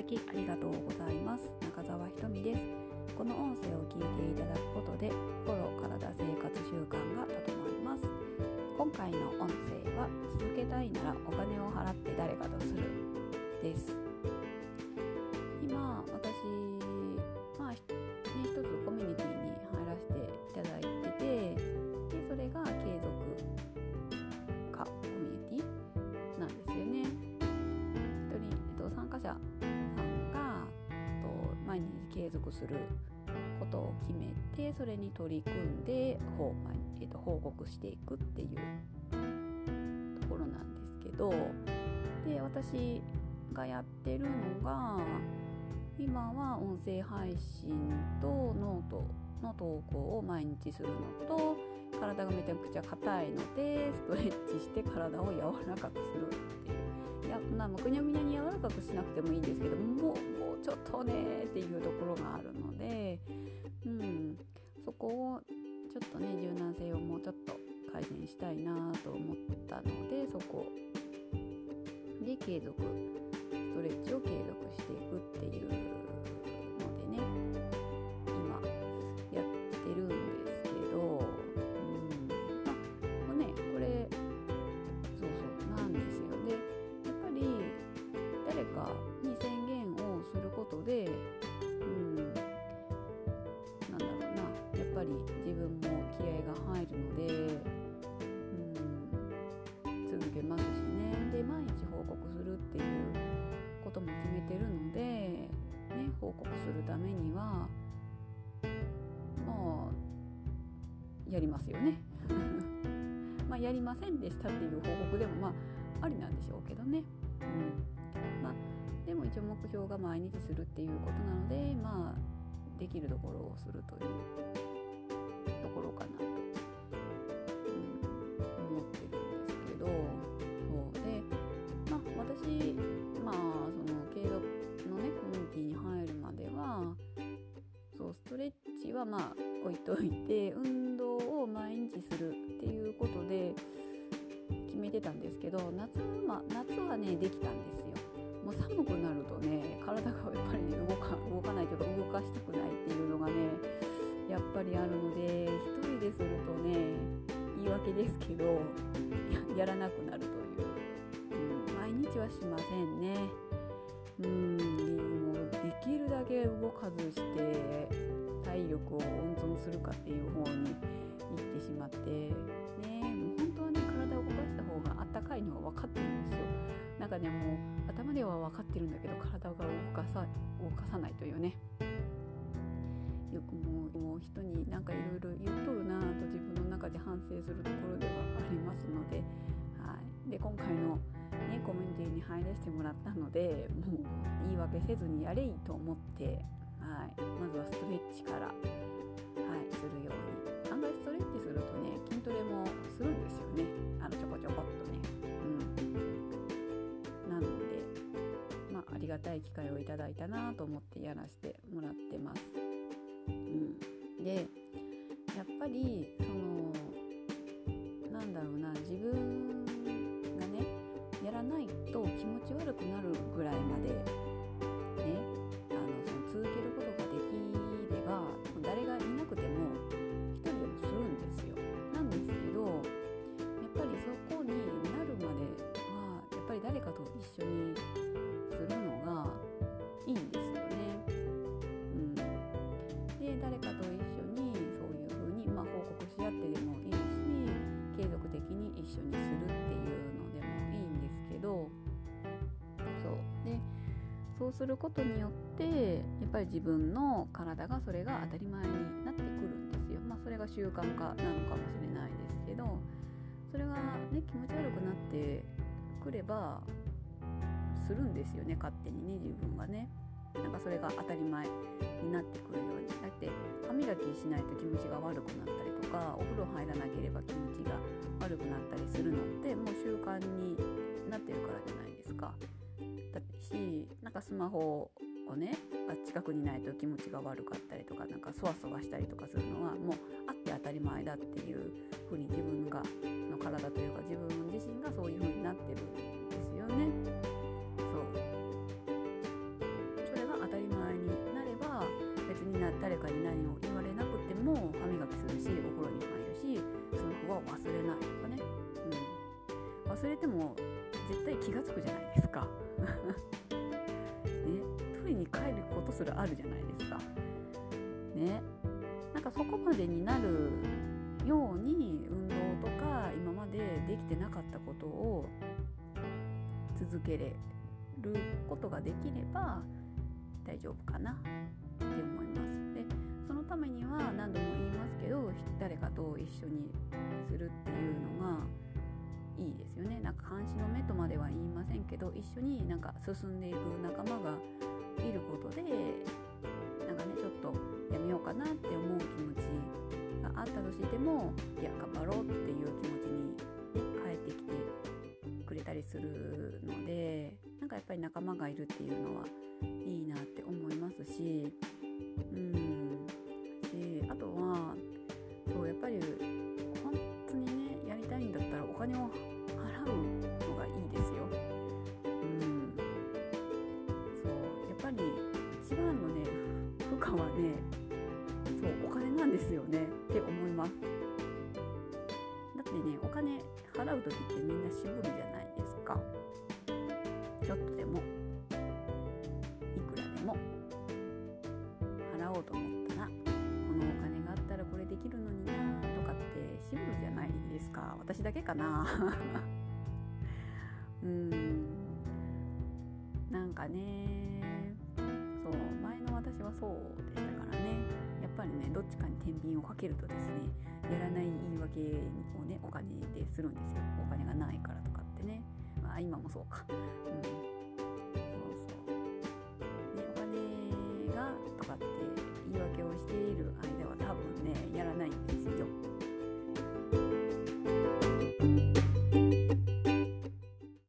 だきありがとうございます。中澤ひとみです。この音声を聞いていただくことで心体継続することを決めてそれに取り組んで報,、まあえっと、報告していくっていうところなんですけどで私がやってるのが今は音声配信とノートの投稿を毎日するのと体がめちゃくちゃ硬いのでストレッチして体を柔らかくするっていう。いやまあぐにゃぐにゃに柔らかくしなくてもいいんですけどもうもうちょっとねっていうところがあるので、うん、そこをちょっとね柔軟性をもうちょっと改善したいなと思ったのでそこで継続ストレッチを継続していくっていうのでね今やってるんですけど、うんまあねこれそうそうなんですよ。でやっぱり誰かに宣言をすることで、ぱり自分も気合が入るので、うん、続けますしねで毎日報告するっていうことも決めてるので、ね、報告するためにはまあやりますよね。まあやりませんでしたっていう報告でもまあありなんでしょうけどね。うんまあ、でも一応目標が毎日するっていうことなのでまあできるところをするというところかなと、うん、思ってるん。ですけどそうでまあ私まあその継続のねコミュニティに入るまではそうストレッチはまあ置いといて運動を毎日するっていうことで決めてたん。ですけど夏,、ま、夏はねできたん。ですよもう寒くなるとね体がやっぱり、ね、動か動かないというか動かしたくないっていうのがねやっぱりあるので一人でするとね言い訳ですけど やらなくなるという、うん、毎日はしませんね。うんもうできるだけ動かずして体力を温存するかっていう方に行ってしまってねもう本当はね体を動かした方があったかいのは分かってるんですよ。なんかねもう頭では分かってるんだけど体が動かさ動かさないというね。もうもう人になんかいろいろ言っとるなと自分の中で反省するところではありますので,、はい、で今回の、ね、コミュニティに入らせてもらったのでもう言い訳せずにやれいと思って、はい、まずはストレッチから、はい、するように。案外ストレッチするとね筋トレもするんですよね。あのちょこちょこっとね。うん、なので、あ、ありがたい機会をいただいたなと思ってやらせてもらってます。うん、でやっぱりそのなんだろうな自分がねやらないと気持ち悪くなるぐらいまでそうすることによってやっぱり自分の体がそれが当たり前になってくるんですよ。まあそれが習慣化なのかもしれないですけどそれがね気持ち悪くなってくればするんですよね勝手にね自分がね。なんかそれが当たり前になってくるようにだって歯磨きしないと気持ちが悪くなったりとかお風呂入らなければ気持ちが悪くなったりするのってもう習慣になってるからじゃないですか。しなんかスマホをね近くにないと気持ちが悪かったりとかなんかそわそわしたりとかするのはもうあって当たり前だっていうふうに自分がの体というか自分自身がそういうふうになってるんですよね。そうそれが当たり前になれば別にな誰かに何を言われなくても歯磨きするしお風呂に入るしスマホは忘れないとかね、うん、忘れても絶対気が付くじゃないですか。帰ることすらあるじゃないですか。ね、なんかそこまでになるように運動とか今までできてなかったことを続けれることができれば大丈夫かなって思います。でそのためには何度も言いますけど誰かと一緒にするっていうのがいいですよねなんか監視の目とまでは言いませんけど一緒になんか進んでいく仲間がいることでなんかねちょっとやめようかなって思う気持ちがあったとしてもいや頑張ろうっていう気持ちに、ね、帰ってきてくれたりするのでなんかやっぱり仲間がいるっていうのはいいなって思いますしうん。かはねそうお金なんですよねって思います。だってねお金払う時ってみんな渋るじゃないですか。ちょっとでもいくらでも払おうと思ったらこのお金があったらこれできるのになとかって渋るじゃないですか。私だけかな。うん。なんかねそう前のはそうでしたからね。やっぱりねどっちかに天秤をかけるとですねやらない言い訳をねお金でするんですよ。お金がないからとかってね。まあ今もそうか。うん。